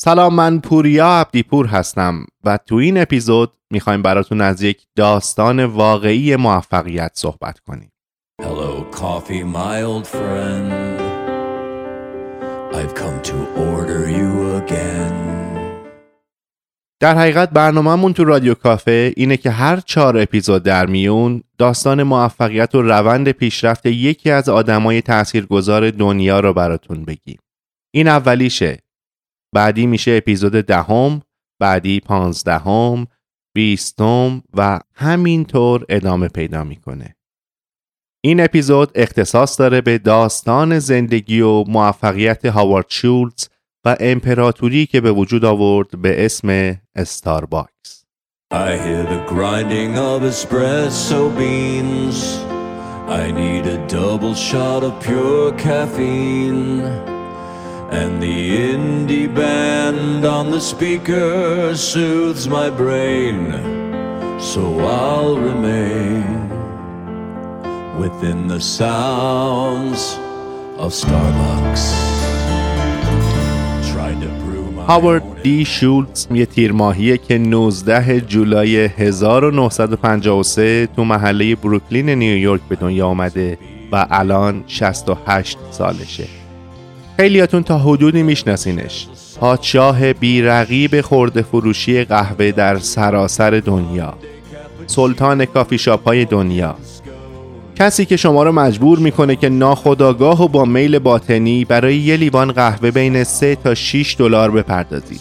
سلام من پوریا عبدیپور هستم و تو این اپیزود می‌خوایم براتون از یک داستان واقعی موفقیت صحبت کنیم Hello, coffee, my old friend. I've come to order you again. در حقیقت برنامهمون تو رادیو کافه اینه که هر چهار اپیزود در میون داستان موفقیت و روند پیشرفت یکی از آدمای تاثیرگذار دنیا رو براتون بگیم. این اولیشه. بعدی میشه اپیزود دهم، بعدی پانزدهم، بیستم و همینطور ادامه پیدا می‌کنه. این اپیزود اختصاص داره به داستان زندگی و موفقیت هاوارد شولتز و امپراتوری که به وجود آورد به اسم استارباکس. I hear the grinding of espresso beans. I need a double shot of pure caffeine. And the indie band on the speaker soothes my brain. So I'll remain within the sounds of Starbucks. Own دی شولتز یه تیرماهیه که 19 جولای 1953 تو محله بروکلین نیویورک به دنیا آمده و الان 68 سالشه خیلیاتون تا حدودی میشناسینش. پادشاه بیرقیب خورده فروشی قهوه در سراسر دنیا. سلطان کافی شاپ های دنیا. کسی که شما رو مجبور می‌کنه که ناخداگاه و با میل باطنی برای یه لیوان قهوه بین 3 تا 6 دلار بپردازید.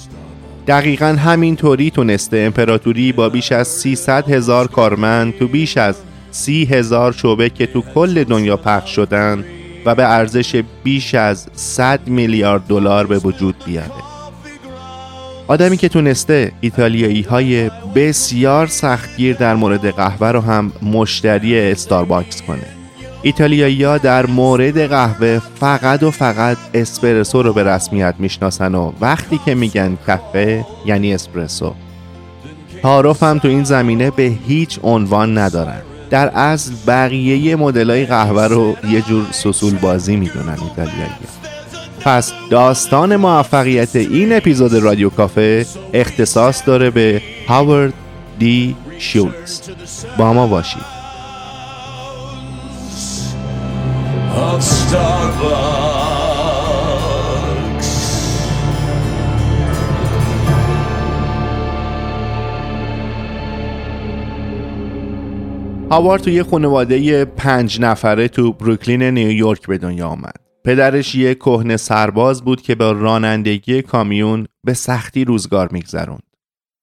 دقیقا همینطوری تونسته امپراتوری با بیش از 300 هزار کارمند تو بیش از 30 هزار شعبه که تو کل دنیا پخش شدن و به ارزش بیش از 100 میلیارد دلار به وجود بیاره. آدمی که تونسته ایتالیایی های بسیار سختگیر در مورد قهوه رو هم مشتری استارباکس کنه ایتالیایی ها در مورد قهوه فقط و فقط اسپرسو رو به رسمیت می‌شناسن و وقتی که میگن کافه یعنی اسپرسو تعارف هم تو این زمینه به هیچ عنوان ندارن در اصل بقیه مدلای قهوه رو یه جور سسول بازی می‌دونن ایتالیایی. پس داستان موفقیت این اپیزود رادیو کافه اختصاص داره به هاورد دی شولتز با ما باشید. هاوارد توی خانواده پنج نفره تو بروکلین نیویورک به دنیا آمد. پدرش یه کهنه سرباز بود که با رانندگی کامیون به سختی روزگار میگذروند.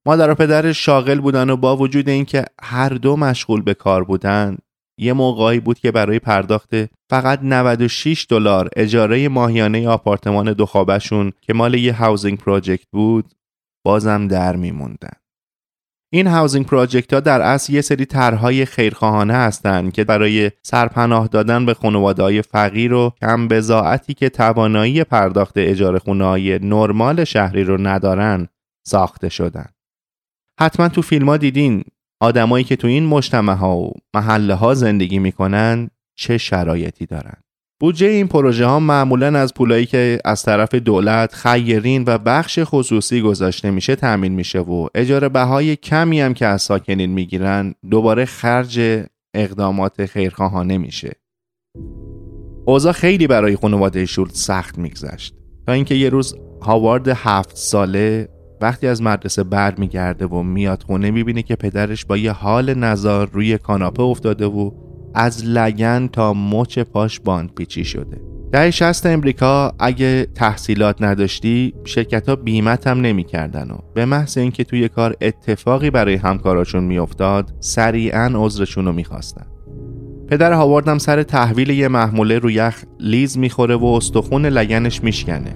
مادر و پدرش شاغل بودن و با وجود اینکه هر دو مشغول به کار بودن یه موقعی بود که برای پرداخت فقط 96 دلار اجاره ماهیانه آپارتمان دو خوابشون که مال یه هاوزینگ پراجکت بود بازم در میموندن. این هاوزینگ پراجکت ها در اصل یه سری طرحهای خیرخواهانه هستند که برای سرپناه دادن به خانواده های فقیر و کم بزاعتی که توانایی پرداخت اجاره خونه های نرمال شهری رو ندارن ساخته شدن. حتما تو فیلم ها دیدین آدمایی که تو این مجتمع ها و محله ها زندگی می‌کنن چه شرایطی دارن. بودجه این پروژه ها معمولا از پولایی که از طرف دولت، خیرین و بخش خصوصی گذاشته میشه تأمین میشه و اجاره بهای کمی هم که از ساکنین می‌گیرن دوباره خرج اقدامات خیرخواهانه میشه. اوضاع خیلی برای خانواده شولت سخت میگذشت تا اینکه یه روز هاوارد هفت ساله وقتی از مدرسه برمیگرده و میاد خونه می‌بینه که پدرش با یه حال نزار روی کاناپه افتاده و از لگن تا مچ پاش باند پیچی شده. در شست امریکا اگه تحصیلات نداشتی شرکت ها بیمت هم نمی کردن و به محض اینکه توی کار اتفاقی برای همکاراشون میافتاد سریعا عذرشون رو می‌خواستن. پدر هاوارد هم سر تحویل یه محموله رو یخ لیز می‌خوره و استخون لگنش میشکنه.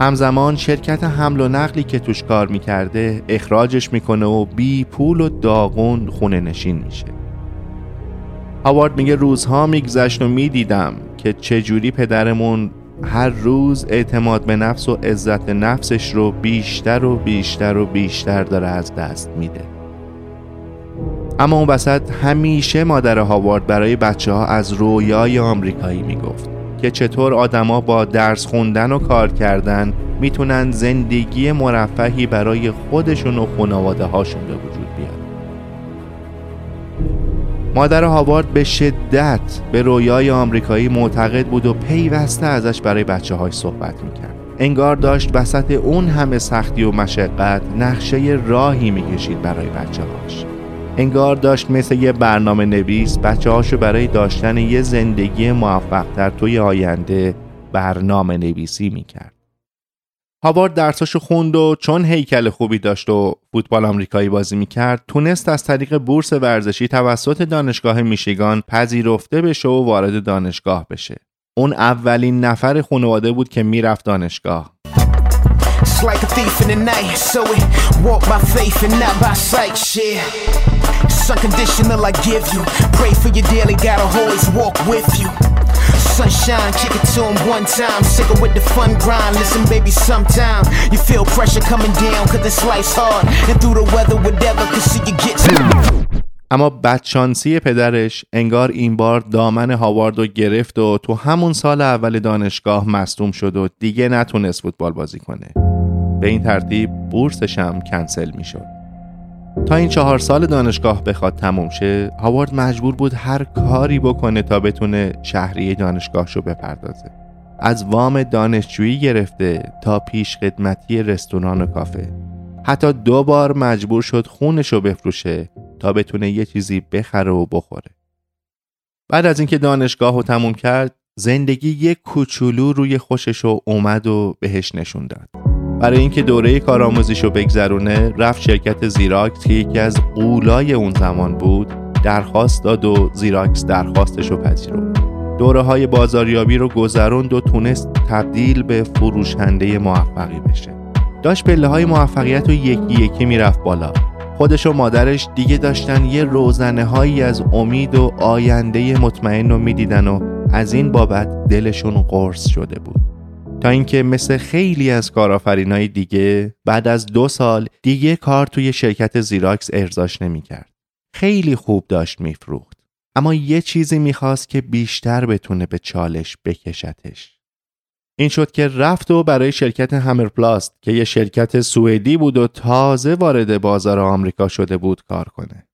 همزمان شرکت حمل و نقلی که توش کار می‌کرده اخراجش می‌کنه و بی پول و داغون خونه نشین میشه. هاوارد میگه روزها میگذشت و می‌دیدم که چجوری پدرمون هر روز اعتماد به نفس و عزت نفسش رو بیشتر و بیشتر و بیشتر داره از دست میده. اما اون وسط همیشه مادر هاوارد برای بچه ها از رویای آمریکایی می‌گفت که چطور آدما با درس خوندن و کار کردن می‌تونن زندگی مرفهی برای خودشون و خانواده هاشون به وجود مادر هاوارد به شدت به رویای آمریکایی معتقد بود و پیوسته ازش برای بچه های صحبت می‌کرد. انگار داشت وسط اون همه سختی و مشقت نقشه راهی می‌کشید برای بچه هاش انگار داشت مثل یه برنامه نویس بچه هاشو برای داشتن یه زندگی موفقتر توی آینده برنامه نویسی می‌کرد. هاوارد درساشو خوند و چون هیکل خوبی داشت و فوتبال آمریکایی بازی می‌کرد تونست از طریق بورس ورزشی توسط دانشگاه میشیگان پذیرفته بشه و وارد دانشگاه بشه. اون اولین نفر خانواده بود که می‌رفت دانشگاه. Sunshine, kick it to him one time. Sick with the fun grind. Listen, baby, sometime you feel pressure coming down, cause this life's hard. And through the weather, whatever, cause see you get. اما بدشانسی پدرش انگار این بار دامن هاوارد رو گرفت و تو همون سال اول دانشگاه مصدوم شد و دیگه نتونست فوتبال بازی کنه به این ترتیب بورسش هم کنسل می شد تا این چهار سال دانشگاه بخواد تموم شه هاوارد مجبور بود هر کاری بکنه تا بتونه شهریه دانشگاهشو بپردازه. از وام دانشجویی گرفته تا پیش خدمتی رستوران و کافه. حتی دو بار مجبور شد خونشو بفروشه تا بتونه یه چیزی بخره و بخوره. بعد از اینکه دانشگاه رو تموم کرد زندگی یک کوچولو روی خوشش اومد و بهش نشون داد. برای اینکه دوره کارآموزیش رو بگذرونه رفت شرکت زیراکس که یکی از قولای اون زمان بود درخواست داد و زیراکس درخواستش رو پذیرفت. دوره های بازاریابی رو گذروند و تونست تبدیل به فروشنده موفقی بشه. داشت پله های موفقیت رو یکی یکی می‌رفت بالا. خودش و مادرش دیگه داشتن یه روزنه هایی از امید و آینده مطمئن رو می‌دیدن و از این بابت دلشون قرص شده بود. اینکه مثل خیلی از کارآفرینای دیگه بعد از دو سال دیگه کار توی شرکت زیراکس ارزاش نمی‌کرد. خیلی خوب داشت میفروخت اما یه چیزی می‌خواست که بیشتر بتونه به چالش بکشتش. این شد که رفت و برای شرکت همرپلاست که یه شرکت سوئدی بود و تازه وارد بازار آمریکا شده بود کار کنه.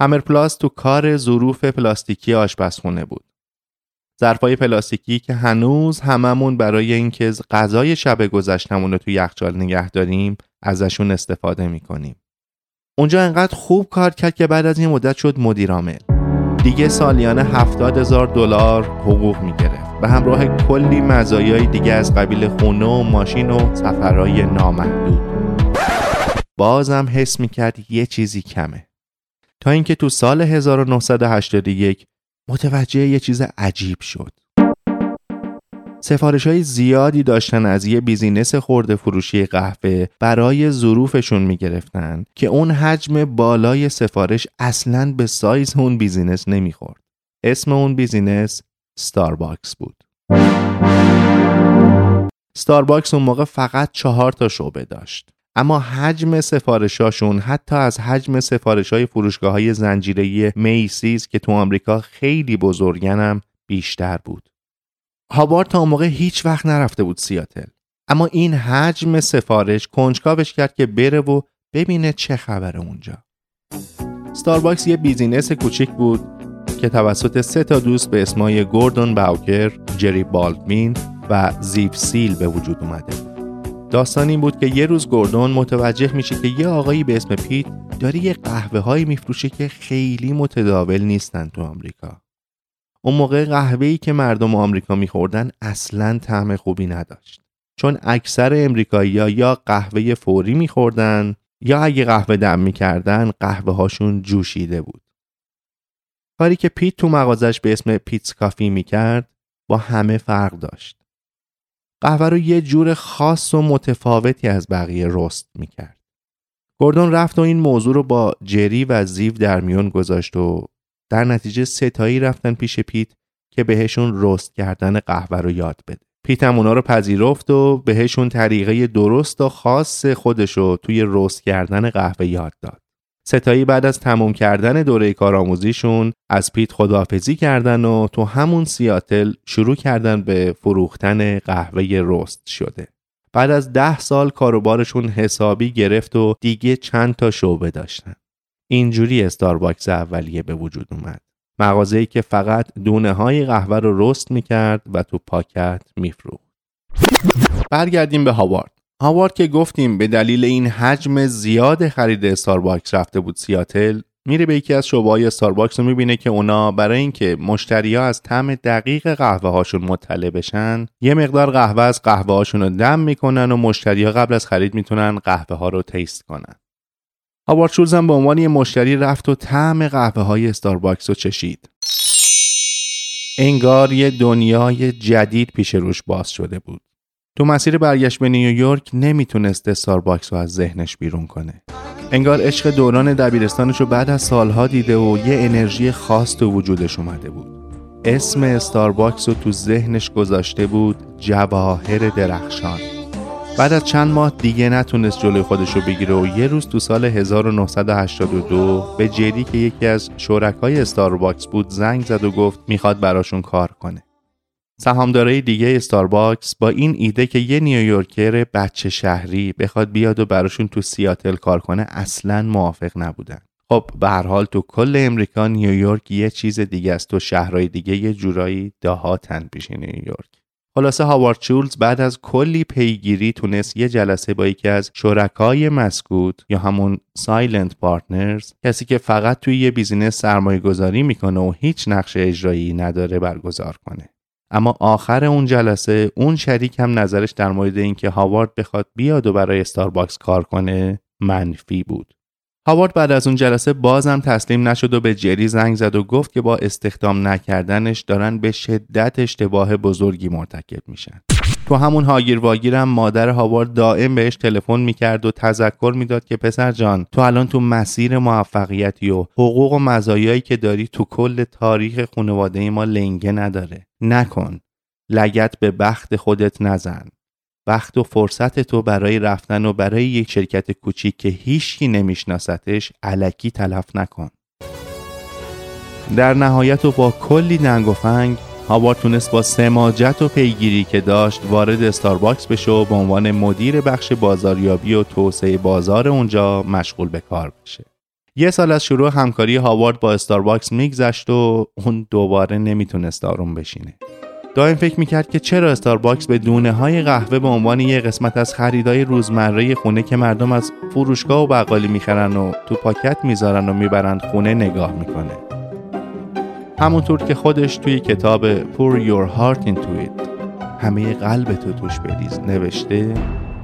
همرپلاست تو کار ظروف پلاستیکی آشپزخونه بود. ظرفای پلاستیکی که هنوز هممون برای اینکه غذای شب گذشتمون رو تو یخچال نگه داریم ازشون استفاده می‌کنیم. اونجا انقدر خوب کار کرد که بعد از این مدت شد مدیر عامل. دیگه سالیانه هفتاد هزار دلار حقوق می‌گرفت به همراه کلی مزایای دیگه از قبیل خونه و ماشین و سفرهای نامحدود بازم حس می‌کرد یه چیزی کمه تا اینکه تو سال 1981 متوجه یه چیز عجیب شد سفارش های زیادی داشتن از یه business خرده فروشی قهوه برای ظروفشون می‌گرفتن که اون حجم بالای سفارش اصلا به سایز اون business نمی‌خورد. اسم اون business Starbucks بود. Starbucks اون موقع فقط چهار تا شعبه داشت. اما حجم سفارشاشون حتی از حجم سفارش های فروشگاه های زنجیره Macy's که تو آمریکا خیلی بزرگنم بیشتر بود. هاوارد تا موقع هیچ وقت نرفته بود سیاتل. اما این حجم سفارش کنجکاوش کرد که بره و ببینه چه خبره اونجا. ستارباکس یه business کوچیک بود که توسط سه تا دوست به اسمای گوردون باوکر، جری بالدوین و زیو سیگل به وجود اومده داستان این بود که یه روز گوردون متوجه میشه که یه آقایی به اسم پیت داره یه قهوه هایی میفروشه که خیلی متداول نیستن تو آمریکا. اون موقع قهوه‌ای که مردم آمریکا میخوردن اصلا طعم خوبی نداشت. چون اکثر امریکایی‌ها یا قهوه فوری میخوردن یا اگه قهوه دم می‌کردن قهوه هاشون جوشیده بود. کاری که پیت تو مغازش به اسم پیتس کافی می‌کرد با همه فرق داشت. قهوه رو یه جور خاص و متفاوتی از بقیه رست می‌کرد. گوردون رفت و این موضوع رو با جری و زیو در میون گذاشت و در نتیجه ستایی رفتن پیش پیت که بهشون رست کردن قهوه رو یاد بده. پیت هم اونا رو پذیرفت و بهشون طریقه درست و خاص خودش رو توی رست کردن قهوه یاد داد. ستایی بعد از تموم کردن دوره کارآموزیشون از پیت خداحافظی کردن و تو همون سیاتل شروع کردن به فروختن قهوه رست شده. بعد از ده سال کاروبارشون حسابی گرفت و دیگه چند تا شعبه داشتن. اینجوری استارباکس اولیه به وجود اومد. مغازه‌ای که فقط دونه های قهوه رو roast می‌کرد و تو پاکت میفروخت. برگردیم به هاوارد. هاوارد که گفتیم به دلیل این حجم زیاد خرید استارباکس رفته بود سیاتل میره به یکی از شعبه‌های استارباکس رو می‌بینه که اونا برای اینکه مشتریا از طعم دقیق قهوه هاشون مطلع بشن یه مقدار قهوه از قهوه هاشون رو دم می‌کنن و مشتریا قبل از خرید می‌تونن قهوه ها رو taste کنن. هاوارد شولز هم به عنوان یه مشتری رفت و طعم قهوه های استارباکس رو چشید. انگار یه دنیای جدید پیش روش باز شده بود. تو مسیر برگشت به نیویورک نمی‌تونست استارباکس رو از ذهنش بیرون کنه. انگار عشق دوران دبیرستانش رو بعد از سالها دیده و یه انرژی خاص تو وجودش اومده بود. اسم استارباکس رو تو ذهنش گذاشته بود جواهر درخشان. بعد از چند ماه دیگه نتونست جلوی خودش رو بگیره و یه روز تو سال 1982 به جری که یکی از شرکای استارباکس بود زنگ زد و گفت می‌خواد براشون کار کنه. سهامدارای دیگه استارباکس با این ایده که یه New Yorker بچه شهری بخواد بیاد و براشون تو سیاتل کار کنه اصلا موافق نبودن. خب به هر حال تو کل امریکا نیویورک یه چیز دیگه است و شهرهای دیگه یه جورایی دهاتن پیش نیویورک. خلاصه هاوارد شولز بعد از کلی پیگیری تونست یه جلسه با یکی از شرکای مسکوت یا همون silent partners کسی که فقط توی یه business سرمایه گذاری می‌کنه و هیچ نقش اجرایی نداره برگزار کنه. اما آخر اون جلسه اون شریک هم نظرش در مورد اینکه هاوارد بخواد بیاد و برای استارباکس کار کنه منفی بود. هاوارد بعد از اون جلسه بازم تسلیم نشد و به جری زنگ زد و گفت که با استخدام نکردنش دارن به شدت اشتباه بزرگی مرتکب میشن. تو همون هاگیر واگیرم مادر هاوارد دائم بهش تلفن می‌کرد و تذکر می‌داد که پسر جان تو الان تو مسیر موفقیتی و حقوق و مزایایی که داری تو کل تاریخ خانواده ما لنگه نداره. نکن. لگت به بخت خودت نزن. وقت و فرصت تو برای رفتن و برای یک شرکت کوچیک که هیچکی نمیشناستش علکی تلف نکن. در نهایت و با کلی دنگ و فنگ هاوارد تونست با سماجت و پیگیری که داشت وارد استارباکس بشه و به عنوان مدیر بخش بازاریابی و توسعه بازار اونجا مشغول به کار بشه. یه سال از شروع همکاری هاوارد با استارباکس میگذشت و اون دوباره نمی‌تونست آروم بشینه. دائم فکر می‌کرد که چرا استارباکس به دونه های قهوه به عنوان یه قسمت از خریدای روزمره خونه که مردم از فروشگاه و بقالی می‌خرن و تو پاکت می‌ذارن و می‌برند خونه نگاه می‌کنه. همونطور که خودش توی کتاب Pour Your Heart Into It همه قلب تو توش بریز نوشته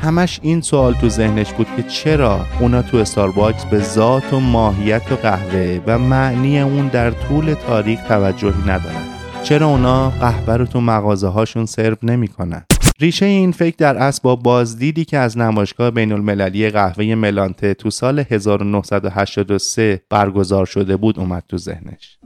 همش این سوال تو ذهنش بود که چرا اونا تو استارباکس به ذات و ماهیت و قهوه و معنی اون در طول تاریخ توجهی ندارن؟ چرا اونا قهوه رو تو مغازه هاشون سرو نمی‌کنن؟ ریشه این فکر در اصل با بازدیدی که از نمایشگاه بین المللی قهوه ملانته تو سال 1983 برگزار شده بود اومد تو ذهنش.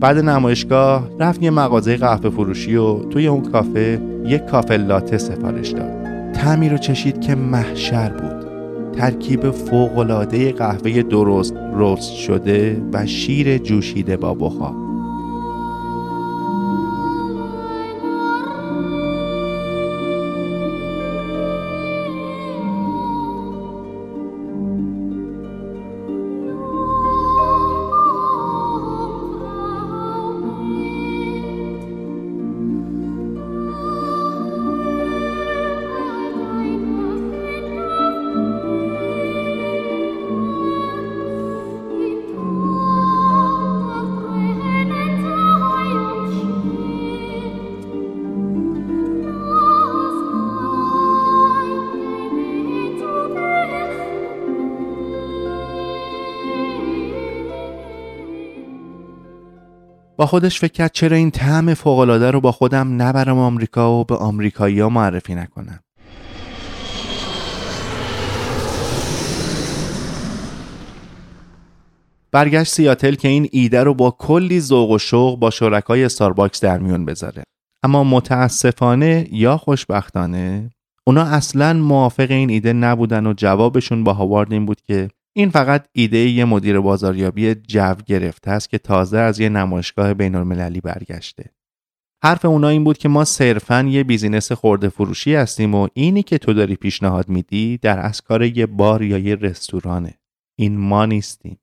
بعد نمایشگاه رفت یه مغازه قهوه فروشی و توی اون کافه یک کافه لاته سفارش داد. تعمی رو چشید که محشر بود. ترکیب فوقلاده قهوه درست رست شده و شیر جوشیده با بخار. با خودش فکر کرد چرا این طعم فوقالعاده رو با خودم نبرم آمریکا و به آمریکایی ها معرفی نکنم. برگشت سیاتل که این ایده رو با کلی ذوق و شوق با شرکای استارباکس در میون بذاره. اما متاسفانه یا خوشبختانه اونا اصلا موافق این ایده نبودن و جوابشون با هاوارد این بود که این فقط ایده یه مدیر بازاریابی جو گرفته است که تازه از یه نمایشگاه بین المللی برگشته. حرف اونا این بود که ما صرفا یه business خرده فروشی هستیم و اینی که تو داری پیشنهاد میدی در اصل کار یه بار یا یه رستورانه. این ما نیستیم.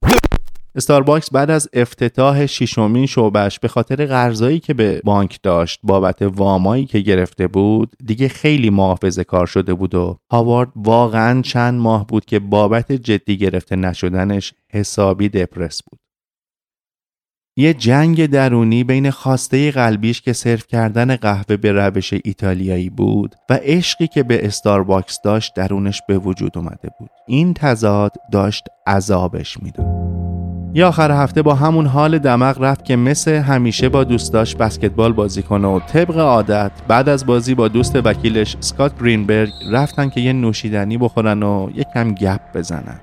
استارباکس بعد از افتتاح ششمین شعبش به خاطر قرضایی که به بانک داشت بابت وامایی که گرفته بود دیگه خیلی محافظه کار شده بود و هاوارد واقعا چند ماه بود که بابت جدی گرفته نشدنش حسابی دپرس بود. یه جنگ درونی بین خواسته قلبیش که سرو کردن قهوه به روش ایتالیایی بود و عشقی که به استارباکس داشت درونش به وجود اومده بود. این تضاد داشت عذابش می‌داد. یا آخر هفته با همون حال دمق رفت که مثل همیشه با دوستاش بسکتبال بازی کنه و طبق عادت بعد از بازی با دوست وکیلش سکات گرینبرگ رفتن که یه نوشیدنی بخورن و یکم گپ بزنن.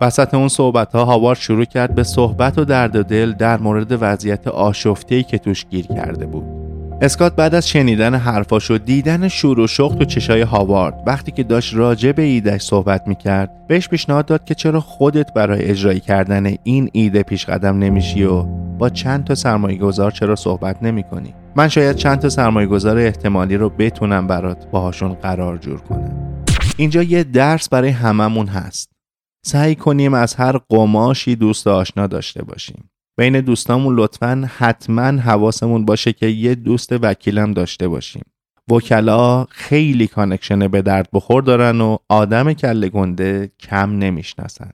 وسط اون صحبت ها هاوارد شروع کرد به صحبت و درد و دل در مورد وضعیت آشفتهی که توش گیر کرده بود. اسکات بعد از شنیدن حرفاش و دیدن شور و شوق تو چشای هاوارد. وقتی که داشت راجع به ایدهش صحبت می‌کرد بهش پیشنهاد داد که چرا خودت برای اجرای کردن این ایده پیش قدم نمیشی و با چند تا سرمایه گذار چرا صحبت نمی کنی؟ من شاید چند تا سرمایه گذار احتمالی رو بتونم برات باهاشون قرار جور کنم. اینجا یه درس برای هممون هست. سعی کنیم از هر قماشی دوست آشنا داشته باشیم. بین دوستامون لطفا حتما حواسمون باشه که یه دوست وکیلم داشته باشیم. وکلا خیلی connection به درد بخور دارن و آدم کله گنده کم نمی‌شناسن.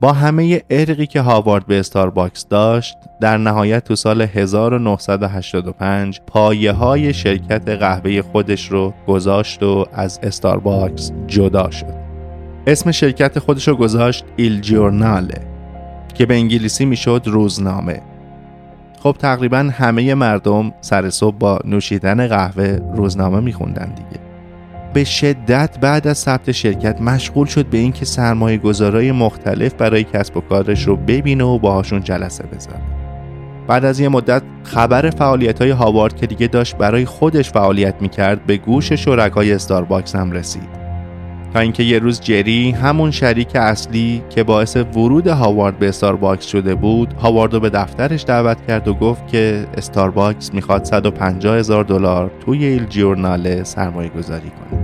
با همه عرقی که هاوارد به استارباکس داشت در نهایت تو سال 1985 پایه های شرکت قهوه خودش رو گذاشت و از استارباکس جدا شد. اسم شرکت خودش رو گذاشت ایل جورناله که به انگلیسی می‌شد روزنامه. خب تقریبا همه مردم سر صبح با نوشیدن قهوه روزنامه میخوندن دیگه. به شدت بعد از ثبت شرکت مشغول شد به اینکه سرمایه گذارای مختلف برای کسب و کارش رو ببینه و باهاشون جلسه بذاره. بعد از یه مدت خبر فعالیت های هاوارد که دیگه داشت برای خودش فعالیت می‌کرد به گوش شرکای استارباکس هم رسید. تا اینکه یه روز جری همون شریک اصلی که باعث ورود هاوارد به استارباکس شده بود هاوارد رو به دفترش دعوت کرد و گفت که استارباکس می‌خواد 150 هزار دلار توی Il Giornale سرمایه گذاری کنه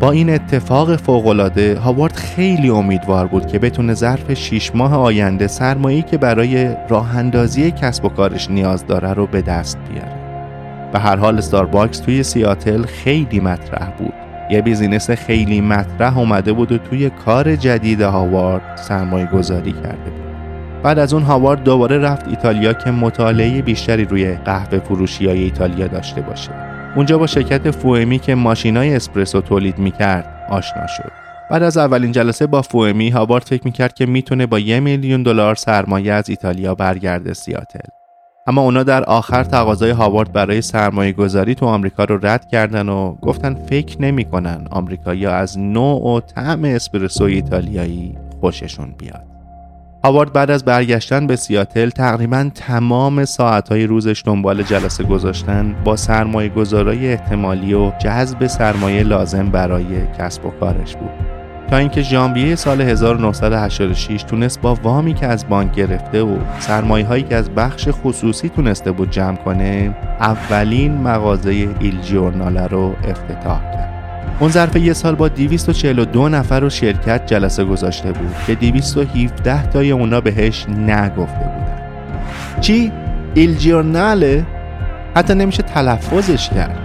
با این اتفاق فوقالعاده هاوارد خیلی امیدوار بود که بتونه ظرف 6 ماه آینده سرمایه‌ای که برای راه اندازی کسب و کارش نیاز داره رو به دست بیاره. به هر حال استارباکس توی سیاتل خیلی مطرح بود یه business خیلی مطرح اومده بود و توی کار جدید هاوارد سرمایه گذاری کرده بود. بعد از اون هاوارد دوباره رفت ایتالیا که مطالعه بیشتری روی قهوه فروشی های ایتالیا داشته باشه. اونجا با شرکت فوئمی که ماشینای اسپرسو تولید می‌کرد آشنا شد. بعد از اولین جلسه با فوئمی هاوارد فکر می‌کرد که می‌تونه با یه میلیون دلار سرمایه از ایتالیا برگرده سیاتل. اما اونا در آخر تقاضای هاوارد برای سرمایه گذاری تو آمریکا رو رد کردن و گفتن فکر نمی‌کنن آمریکایی از نوع و طعم اسپرسو ایتالیایی خوششون بیاد. هاوارد بعد از برگشتن به سیاتل تقریبا تمام ساعتهای روزش دنبال جلسه گذاشتن با سرمایه گذارای احتمالی و جذب سرمایه لازم برای کسب و کارش بود. تا اینکه ژانویه سال 1986 تونست با وامی که از بانک گرفته و سرمایه هایی که از بخش خصوصی تونسته بود جمع کنه اولین مغازه ایل جورناله رو افتتاح کرد اون ظرف یه سال با 242 نفر و شرکت جلسه گذاشته بود که 217 تای اونا بهش نگفته بودن چی؟ ایل جورناله؟ حتی نمیشه تلفظش کرد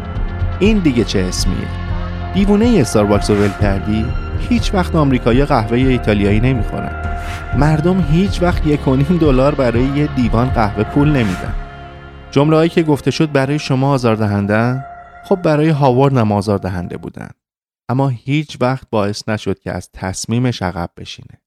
این دیگه چه اسمیه؟ دیوونه استارباکس رو ول کردی؟ هیچ وقت آمریکایی قهوه ایتالیایی نمی‌خورن. مردم هیچ وقت یک دلار برای یه دیوان قهوه پول نمیدن. جمله که گفته شد برای شما آزاردهنده؟ خب برای هاوارد هم آزاردهنده بودن. اما هیچ وقت باعث نشد که از تصمیمش عقب بشینه.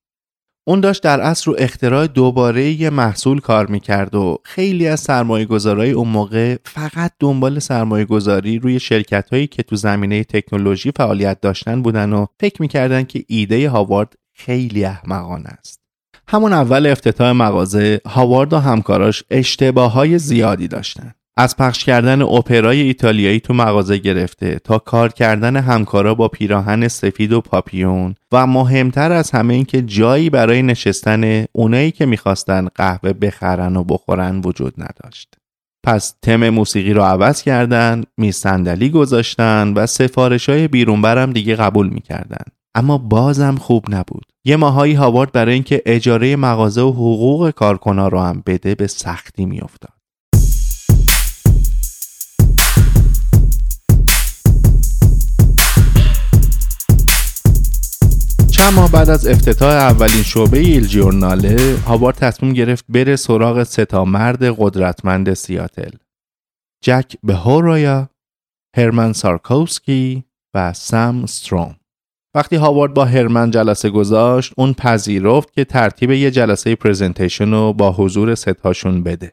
اون داشت در اصل رو اختراع دوباره یه محصول کار می‌کرد و خیلی از سرمایه گذارای اون موقع فقط دنبال سرمایه گذاری روی شرکت هایی که تو زمینه تکنولوژی فعالیت داشتن بودن و فکر می‌کردن که ایده هاوارد خیلی احمقانه است. همون اول افتتاح مغازه هاوارد و همکاراش اشتباه های زیادی داشتن. از پخش کردن اپرای ایتالیایی تو مغازه گرفته تا کار کردن همکارا با پیراهن سفید و پاپیون و مهمتر از همه این که جایی برای نشستن اونایی که می‌خواستن قهوه بخرن و بخورن وجود نداشت. پس تم موسیقی رو عوض کردن، میز صندلی گذاشتن و سفارش های بیرونبرم دیگه قبول می‌کردن. اما بازم خوب نبود. یه ماهایی هاوارد برای اینکه اجاره مغازه و حقوق کارکنا رو هم بده به سختی میافتاد. چند ماه بعد از افتتاح اولین شعبه ایل جورناله هاوارد تصمیم گرفت بره سراغ ستا مرد قدرتمند سیاتل. جک هورایا، هرمن سارکوسکی و سم استروم. وقتی هاوارد با هرمن جلسه گذاشت اون پذیرفت که ترتیب یه جلسه presentation رو با حضور ستاشون بده.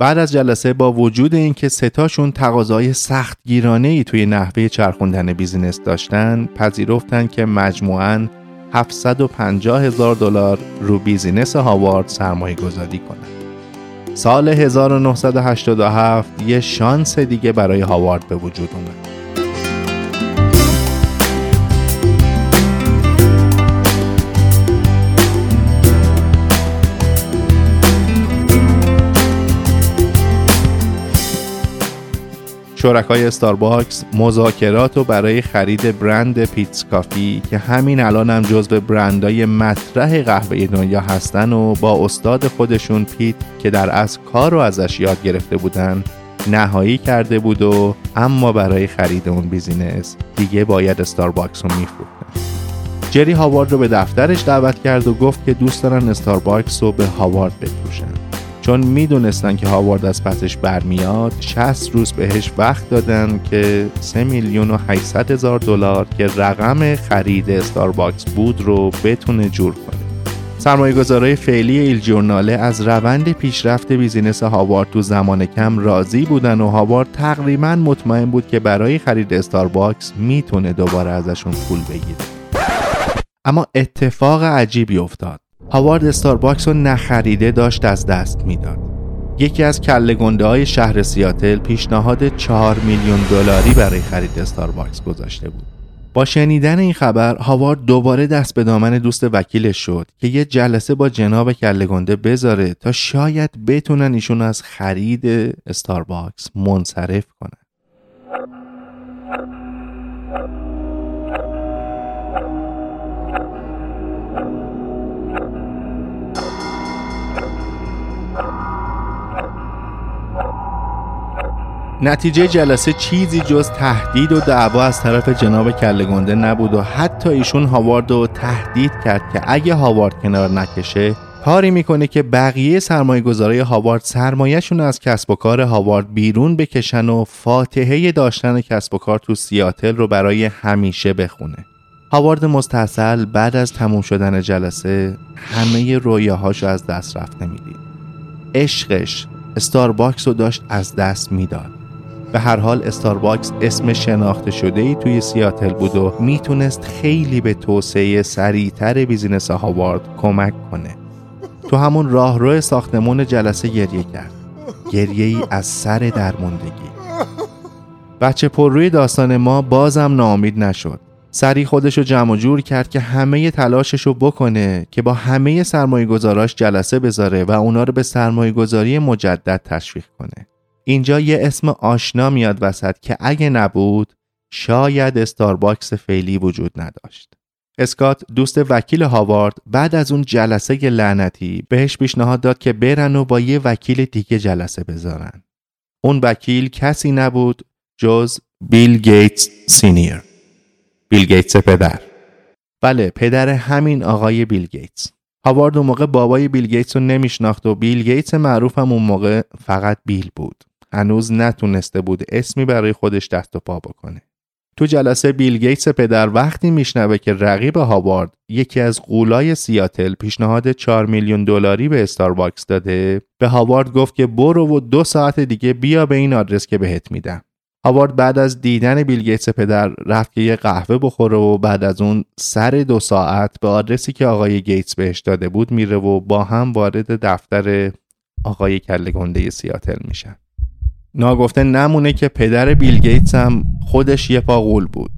بعد از جلسه با وجود اینکه ستاشون تقاضای سخت گیرانه ای توی نحوه چرخوندن business داشتن پذیرفتن که مجموعاً 750 هزار دلار رو business هاوارد سرمایه گذاری کنند. سال 1987 یه شانس دیگه برای هاوارد به وجود اومد. شرکای استارباکس مذاکراتو برای خرید برند Peet's Coffee که همین الان هم جزو برندهای مطرح قهوه دنیا هستن و با استاد خودشون پیت که راز کار رو ازش یاد گرفته بودن نهایی کرده بود و اما برای خرید اون business دیگه باید استارباکس رو میفروختن. جری هاوارد رو به دفترش دعوت کرد و گفت که دوست دارن استارباکس رو به هاوارد بفروشن. چون می‌دونستن که هاوارد از پسش برمیاد 60 روز بهش وقت دادن که 3 میلیون و 800 هزار دلار که رقم خرید استارباکس بود رو بتونه جور کنه. سرمایه فعلی ایل جورناله از روند پیشرفت business هاوارد تو زمان کم راضی بودن و هاوارد تقریبا مطمئن بود که برای خرید استارباکس می‌تونه دوباره ازشون پول بگیره. اما اتفاق عجیبی افتاد. هاوارد استارباکس رو نخریده داشت از دست می‌داد. یکی از کله های شهر سیاتل پیشنهاد 4 میلیون دلاری برای خرید استارباکس گذاشته بود. با شنیدن این خبر هاوارد دوباره دست به دامن دوست وکیلش شد که یه جلسه با جناب کله بذاره تا شاید بتونن ایشون از خرید استارباکس منصرف کنن. نتیجه جلسه چیزی جز تهدید و دعوا از طرف جناب کلگنده نبود و حتی ایشون هاوارد رو تهدید کرد که اگه هاوارد کنار نکشه کاری می‌کنه که بقیه سرمایه گذاری هاوارد سرمایهشون از کسب و کار هاوارد بیرون بکشن و فاتحه داشتن کسب و کار تو سیاتل رو برای همیشه بخونه. هاوارد مستصل بعد از تموم شدن جلسه همه رویاهاشو از دست رفته می‌دید. عشقش استارباکس رو داشت از دست می‌داد. به هر حال استارباکس اسم شناخته شده ای توی سیاتل بود و می‌تونست خیلی به توسعه سریعتر business هاوارد کمک کنه. تو همون راهرو ساختمون جلسه گریه کرد. گریه ای از سر درموندگی بچه پر روی داستان ما بازم ناامید نشد. سریع خودش رو جمع جور کرد که همه تلاشش رو بکنه که با همه سرمایه گذاراش جلسه بذاره و اونا رو به سرمایه گذاری مجدد تشویق کنه. اینجا یه اسم آشنا میاد وسط که اگه نبود شاید استارباکس فعلی وجود نداشت. اسکات دوست وکیل هاوارد بعد از اون جلسه لعنتی بهش پیشنهاد داد که برن و با یه وکیل دیگه جلسه بذارن. اون وکیل کسی نبود جز بیل گیتس senior. بیل گیتس پدر. بله پدر همین آقای بیل گیتس. هاوارد اون موقع بابای بیل گیتس رو نمیشناخت و بیل گیتس معروف هم اون موقع فقط بیل بود. هنوز نتونسته بود اسمی برای خودش دست و پا بکنه. تو جلسه بیل گیتس پدر وقتی میشنوه که رقیب هاوارد یکی از غولای سیاتل پیشنهاد 4 میلیون دلاری به استارباکس داده به هاوارد گفت که برو و دو ساعت دیگه بیا به این آدرس که بهت میدم هاوارد بعد از دیدن بیل گیتس پدر رفت که یه قهوه بخوره و بعد از اون سر دو ساعت به آدرسی که آقای گیتس بهش داده بود میره و با هم وارد دفتر آقای کله سیاتل میشن ناگفته نمونه که پدر بیل گیتس هم خودش یه پا غول بود.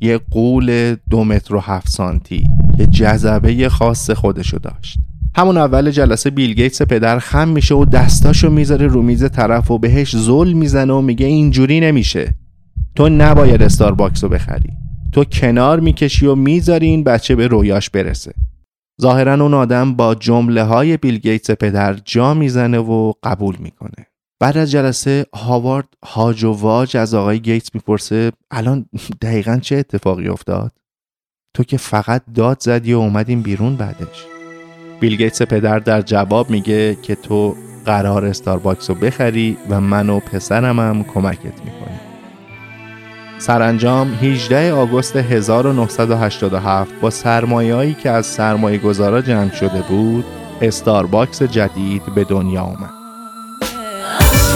یه غول دو متر و هفت سانتی که جذبه خاص خودشو داشت. همون اول جلسه بیل گیتس پدر خم میشه و دستاشو می‌ذاره رو میز طرف و بهش زل می‌زنه و میگه اینجوری نمیشه. تو نباید استارباکس رو بخری. تو کنار می‌کشی و می‌ذاری این بچه به رویاش برسه. ظاهرا اون آدم با جمله های بیل گیتس پدر جا می‌زنه و قبول می‌کنه. بعد از جلسه هاوارد هاج و واج از آقای گیتس می‌پرسه الان دقیقا چه اتفاقی افتاد؟ تو که فقط داد زدی و اومدیم بیرون بعدش. بیل گیتس پدر در جواب میگه که تو قراره استارباکس رو بخری و من و پسرم هم کمکت می‌کنیم. سرانجام 18 آگوست 1987 با سرمایه‌ای که از سرمایه گذارا جمع شده بود استارباکس جدید به دنیا آمد. Yeah.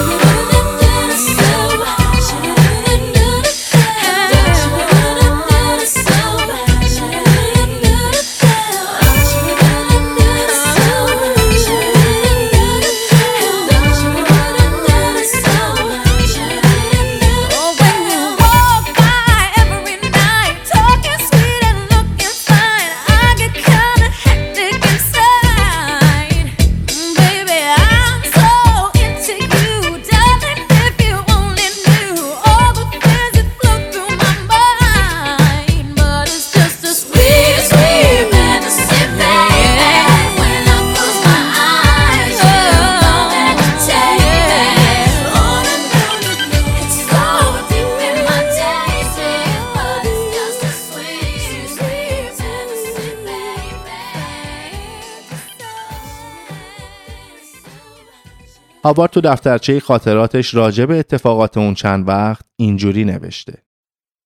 هاوارد تو دفترچه خاطراتش راجع به اتفاقات اون چند وقت اینجوری نوشته.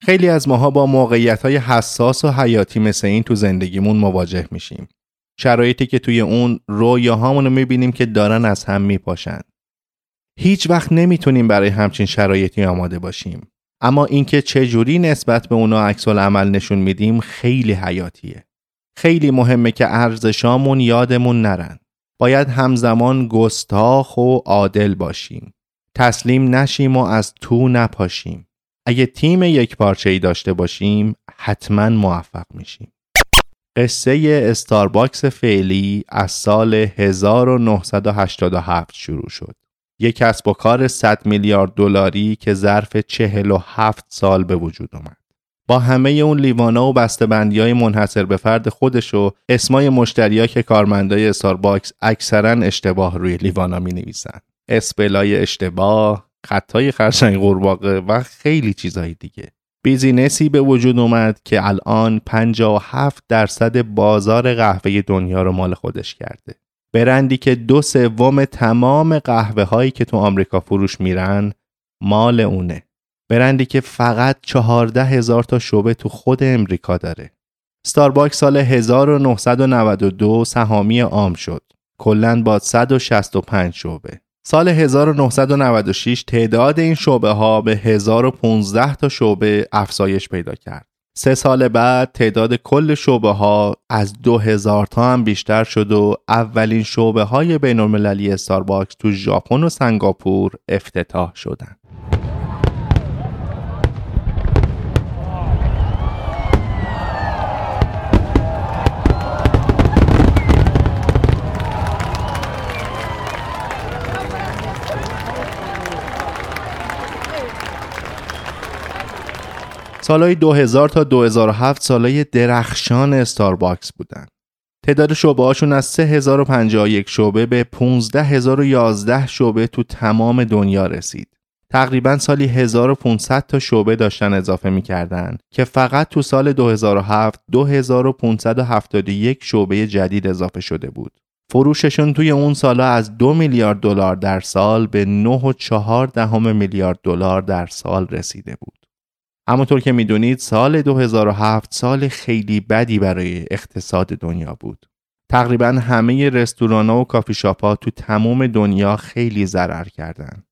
خیلی از ماها با موقعیت های حساس و حیاتی مثل این تو زندگیمون مواجه میشیم. شرایطی که توی اون رویاهامون رو می‌بینیم که دارن از هم میپاشن. هیچ وقت نمی‌تونیم برای همچین شرایطی آماده باشیم. اما اینکه چه جوری نسبت به اونا عکس عمل نشون میدیم خیلی حیاتیه. خیلی مهمه که ارزشامون یادمون نرن. باید همزمان گستاخ و عادل باشیم. تسلیم نشیم و از تو نپاشیم. اگه تیم یک پارچه ای داشته باشیم حتما موفق میشیم. قصه استارباکس فعلی از سال 1987 شروع شد. یک کسب و کار 100 میلیارد دلاری که ظرف 47 سال به وجود اومد. با همه اون لیوانا و بسته‌بندی های منحصر به فرد خودش و اسمای مشتریا که کارمندای استارباکس اکثرا اشتباه روی لیوانا می نویسن spell ای اشتباه خطای خرچنگ قورباغه و خیلی چیزهای دیگه. business ی به وجود اومد که الان 57 درصد بازار قهوه دنیا رو مال خودش کرده. برندی که دو سوم تمام قهوه هایی که تو آمریکا فروش میرن مال اونه. برندی که فقط چهارده هزار تا شعبه تو خود امریکا داره. استارباکس سال 1992 سهامی عام شد. کلا با 165 شعبه. سال 1996 تعداد این شعبه ها به 1015 تا شعبه افزایش پیدا کرد. سه سال بعد تعداد کل شعبه ها از 2000 تا هم بیشتر شد و اولین شعبه های بین المللی استارباکس تو ژاپن و سنگاپور افتتاح شدند. سالهای 2000 تا 2007 سالهای درخشان استارباکس بودن. تعداد شعبه هاشون از 3051 شعبه به 15011 شعبه تو تمام دنیا رسید. تقریبا سالی 1500 تا شعبه داشتن اضافه می‌کردن که فقط تو سال 2007 2571 شعبه جدید اضافه شده بود. فروششون توی اون سالا از 2 میلیارد دلار در سال به 9.4 دهم میلیارد دلار در سال رسیده بود. همونطور که می‌دونید سال 2007 سال خیلی بدی برای اقتصاد دنیا بود. تقریبا همه رستوران و کافی شاپ ها تو تمام دنیا خیلی ضرر کردن.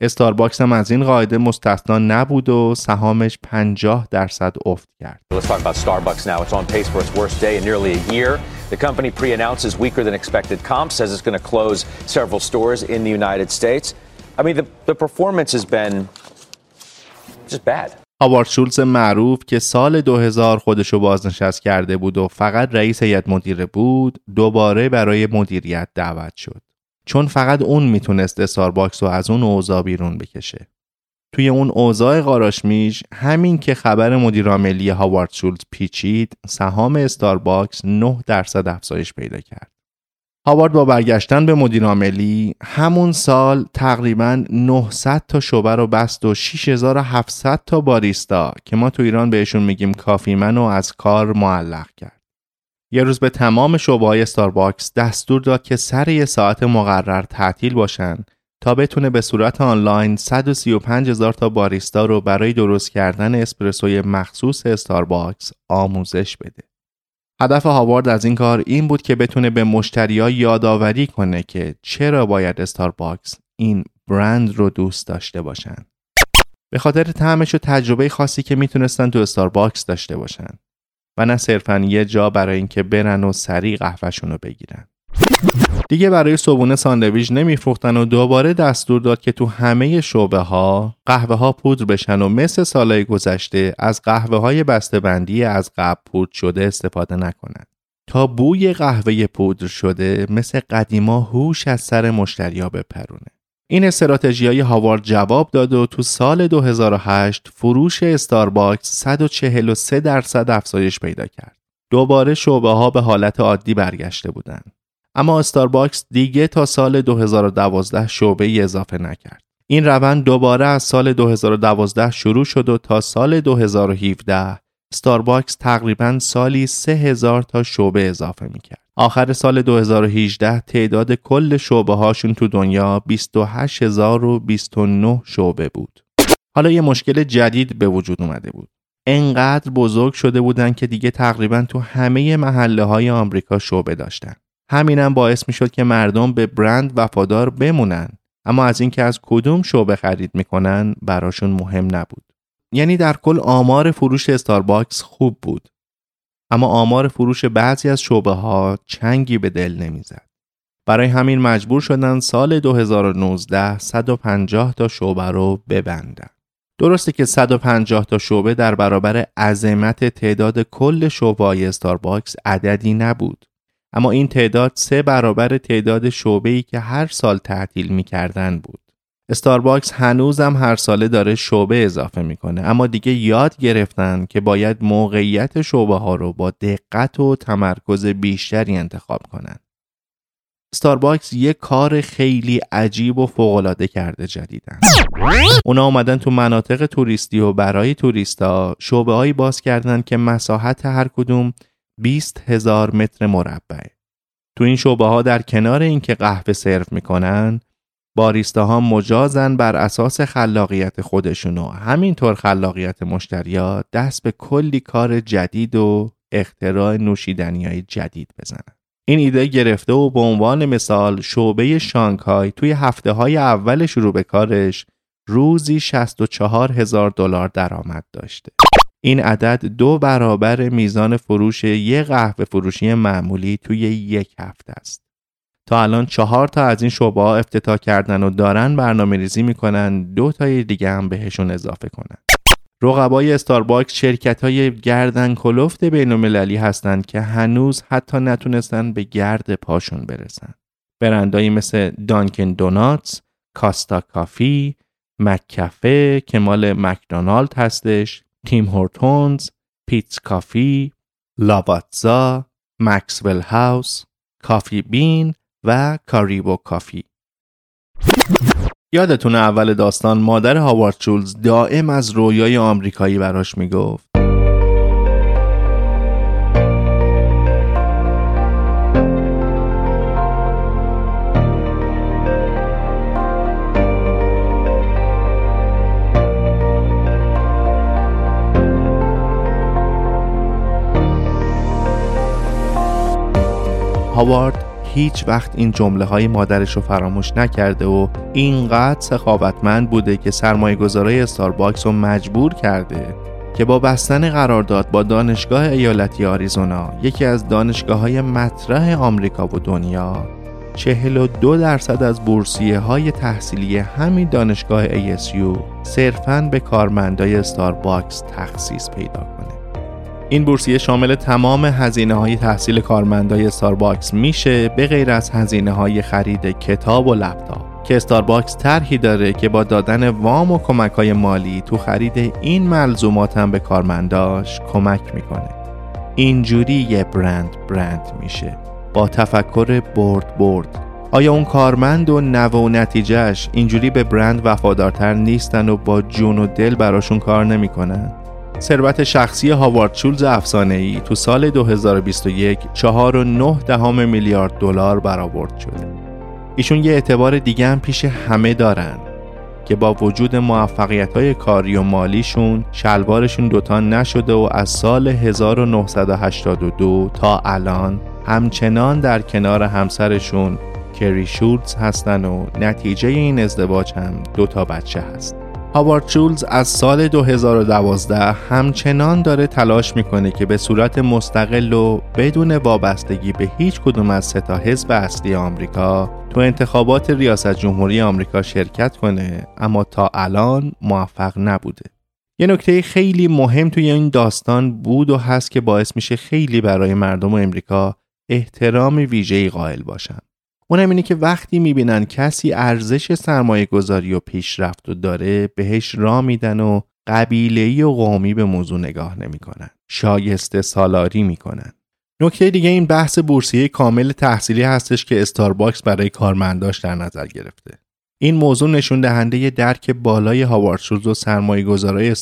استارباکس هم از این قاعده مستثنا نبود و سهامش 50 درصد افت کرد. Let's talk about Starbucks now. It's on pace for its worst day in nearly a year. The company pre-announces weaker than expected comps, says it's going to close several stores in the United States. I mean, the, the performance has been just bad. هاوارد شولتز معروف که سال 2000 خودشو بازنشست کرده بود و فقط رئیس هیئت مدیره بود دوباره برای مدیریت دعوت شد. چون فقط اون می‌تونست استارباکس رو از اون اوضاع بیرون بکشه. توی اون اوضاع قاراشمیش همین که خبر مدیرعاملی هاوارد شولتز پیچید سهام استارباکس 9 درصد افزایش پیدا کرد. هاوارد با برگشتن به مدیرعاملی همون سال تقریبا 900 تا شعبه رو بست و 6700 تا باریستا که ما تو ایران بهشون میگیم coffee man و از کار معلق کرد. یه روز به تمام شعبه های استارباکس دستور داد که سر یه ساعت مقرر تعطیل باشن تا بتونه به صورت آنلاین 135 هزار تا باریستا رو برای درست کردن اسپرسوی مخصوص استارباکس آموزش بده. هدف هاوارد از این کار این بود که بتونه به مشتریا یادآوری کنه که چرا باید استارباکس این برند رو دوست داشته باشن. به خاطر طعمش و تجربه خاصی که می‌تونستن تو استارباکس داشته باشن و نه صرفا یه جا برای اینکه برن و سریع قهوهشون رو بگیرن. دیگه برای صبونه ساندویج نمیفروختن و دوباره دستور داد که تو همه شعبه ها قهوه ها پودر بشن و مثل سالهای گذشته از قهوه های بندی از قبل پودر شده استفاده نکنند. تا بوی قهوه پودر شده مثل قدیما هوش از سر مشتریا بپرونه. این استراتژی های هاوارد جواب داد و تو سال 2008 فروش استارباکس 143 درصد افزایش پیدا کرد. دوباره شعبه ها به حالت عادی برگشته بودند. اما استارباکس دیگه تا سال 2012 شعبه اضافه نکرد. این روند دوباره از سال 2012 شروع شد و تا سال 2017 ستارباکس تقریبا سالی 3000 تا شعبه اضافه می‌کرد. آخر سال 2018 تعداد کل شعبه هاشون تو دنیا 28029 شعبه بود. حالا یه مشکل جدید به وجود اومده بود. انقدر بزرگ شده بودن که دیگه تقریبا تو همه محله های آمریکا شعبه داشتن. همینم باعث می شد که مردم به برند وفادار بمونن. اما از اینکه از کدوم شعبه خرید می‌کنن براشون مهم نبود. یعنی در کل آمار فروش استارباکس خوب بود. اما آمار فروش بعضی از شعبه ها چنگی به دل نمی‌زد. برای همین مجبور شدن سال 2019 150 تا شعبه رو ببندن. درسته که 150 تا شعبه در برابر عظمت تعداد کل شعبه های استارباکس عددی نبود. اما این تعداد سه برابر تعداد شعبه‌ای که هر سال تعطیل می‌کردن بود. استارباکس هنوزم هر ساله داره شعبه اضافه می‌کنه اما دیگه یاد گرفتن که باید موقعیت شعبه ها رو با دقت و تمرکز بیشتری انتخاب کنن. استارباکس یه کار خیلی عجیب و فوقالعاده کرده جدیدن. اونا اومدن تو مناطق توریستی و برای توریستا شعبه هایی باز کردن که مساحت هر کدوم 20 هزار متر مربع. تو این شعبه ها در کنار اینکه قهوه سرو می‌کنن باریستاها مجازن بر اساس خلاقیت خودشون و همینطور خلاقیت مشتریا دست به کلی کار جدید و اختراع نوشیدنی های جدید بزنن. این ایده گرفته و به عنوان مثال شعبه شانگهای توی هفته های اول شروع به کارش روزی 64 هزار دلار درآمد داشته. این عدد دو برابر میزان فروش یک قهوه فروشی معمولی توی یک هفته است. تا الان چهار تا از این شعبه ها افتتاح کردن و دارن برنامه ریزی می‌کنن دو تای دیگه هم بهشون اضافه کنن. رقبای استارباکس شرکت های گردن کلفت بین المللی هستند که هنوز حتی نتونستن به گرد پاشون برسن. برندهایی مثل Dunkin' Donuts، Costa Coffee، McCafé که مال مکدونالد هستش، Tim Hortons، Peet's Coffee، لاباتزا، مکسول هاوس، کافی بین و کاریبو کافی. یادتونه اول داستان مادر هاوارد شولز دائم از رویای آمریکایی براش می‌گفت هاوارد هیچ وقت این جمله های مادرش رو فراموش نکرده و اینقدر سخاوتمند بوده که سرمایه گذاره استارباکس رو مجبور کرده که با بستن قرارداد با دانشگاه ایالتی آریزونا یکی از دانشگاه های مطرح آمریکا و دنیا 42 درصد از بورسیه های تحصیلی همین دانشگاه ASU صرفاً به کارمندای ستارباکس تخصیص پیدا کنه. این بورسیه شامل تمام هزینه های تحصیل کارمندای ستارباکس میشه به غیر از هزینه های خرید کتاب و لپتاپ. که استارباکس طرحی داره که با دادن وام و کمک های مالی تو خرید این ملزومات هم به کارمنداش کمک می‌کنه اینجوری یه برند برند میشه با تفکر برد برد آیا اون کارمند و نوه و نتیجهش اینجوری به برند وفادارتر نیستن و با جون و دل براشون کار نمی‌کنن؟ ثروت شخصی هاوارد شولز افسانه ای تو سال 2021 4.9 دهم میلیارد دلار برآورد شد. ایشون یه اعتبار دیگه هم پیش همه دارن که با وجود موفقیت های کاری و مالیشون شلوارشون دوتا نشده و از سال 1982 تا الان همچنان در کنار همسرشون کری شولز هستن و نتیجه این ازدواج هم دوتا بچه هست هاوارد شولز از سال 2012 همچنان داره تلاش می‌کنه که به صورت مستقل و بدون وابستگی به هیچ کدوم از سه تا حزب اصلی آمریکا تو انتخابات ریاست جمهوری آمریکا شرکت کنه اما تا الان موفق نبوده. یه نکته خیلی مهم توی این داستان بود و هست که باعث میشه خیلی برای مردم امریکا احترام ویژه‌ای قائل باشن. اونم اینه که وقتی می‌بینن کسی ارزش سرمایه گذاری و پیشرفت و داره بهش را میدن و قبیله‌ای و قومی به موضوع نگاه نمی‌کنن. شایسته سالاری می‌کنن. نکته دیگه این بحث بورسیه کامل تحصیلی هستش که استارباکس برای کارمنداش در نظر گرفته. این موضوع نشون دهنده درک بالای هاوارد شولز و سرمایه گذارای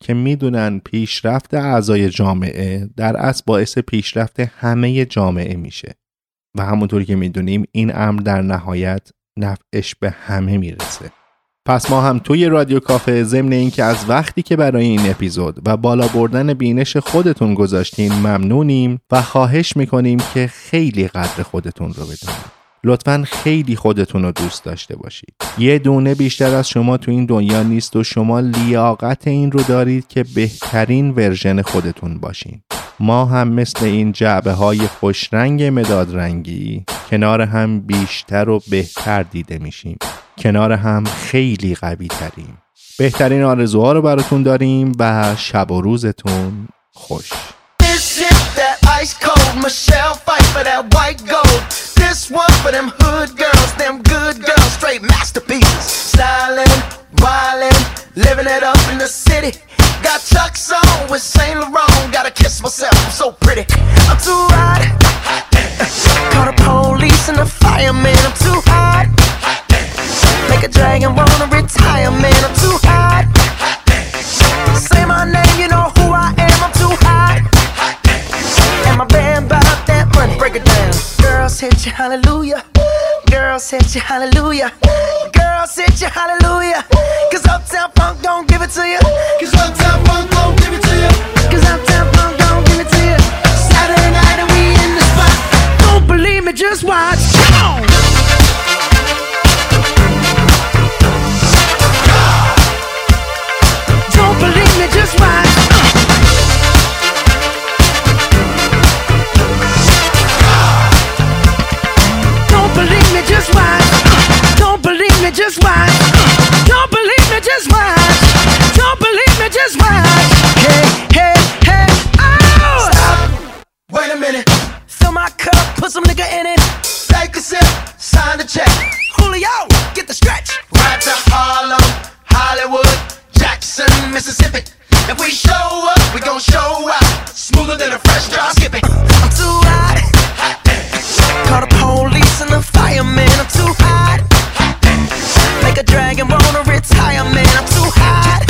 که می‌دونن پیشرفت اعضای جامعه در اصل باعث پیشرفت همه جامعه میشه. و همونطوری که می‌دونیم این امر در نهایت نفعش به همه می‌رسه. پس ما هم توی رادیو کافه ضمن اینکه از وقتی که برای این اپیزود و بالا بردن بینش خودتون گذاشتین ممنونیم و خواهش می‌کنیم که خیلی قدر خودتون رو بدونید. لطفا خیلی خودتون رو دوست داشته باشید. یه دونه بیشتر از شما تو این دنیا نیست و شما لیاقت این رو دارید که بهترین ورژن خودتون باشین. ما هم مثل این جعبه های خوشرنگ مداد رنگی کنار هم بیشتر و بهتر دیده میشیم. کنار هم خیلی قوی تریم. بهترین آرزوها رو براتون داریم و شب و روزتون خوش. This one for them hood girls, them good girls, straight masterpieces. Stylin', wildin', living it up in the city. Got Chuck's on with Saint Laurent. Gotta kiss myself, I'm so pretty. I'm too hot. Call the police Said you hallelujah. Girl, Said you hallelujah. Make a dragon wanna retire, man. I'm too hot.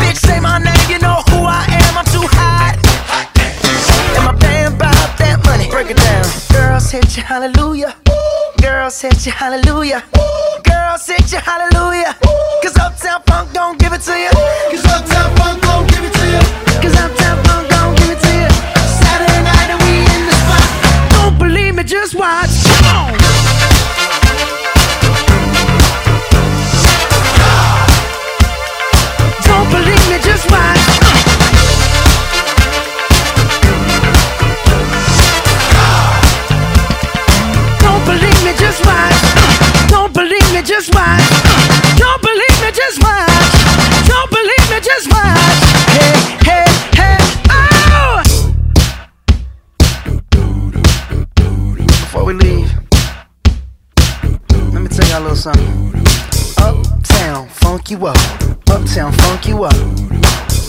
Bitch, say my name, you know who I am. I'm too hot. And my band that money. Break it down. Girls hit you, hallelujah. Girls hit you, hallelujah. Up. Uptown funk you up.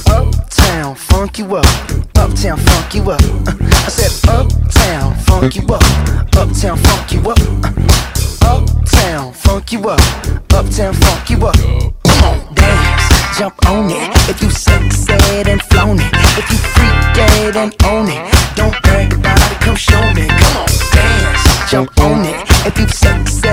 Uptown funk you up. Uptown funk you up. I said uptown funk you up. Uptown funk you up. Uptown funk you up. Uptown funk you up. Come on, dance, jump on it. If you sexed and flown it, if you freaked dead and own it, don't brag about it. Come show me. Come on, dance, jump on it. If you sexed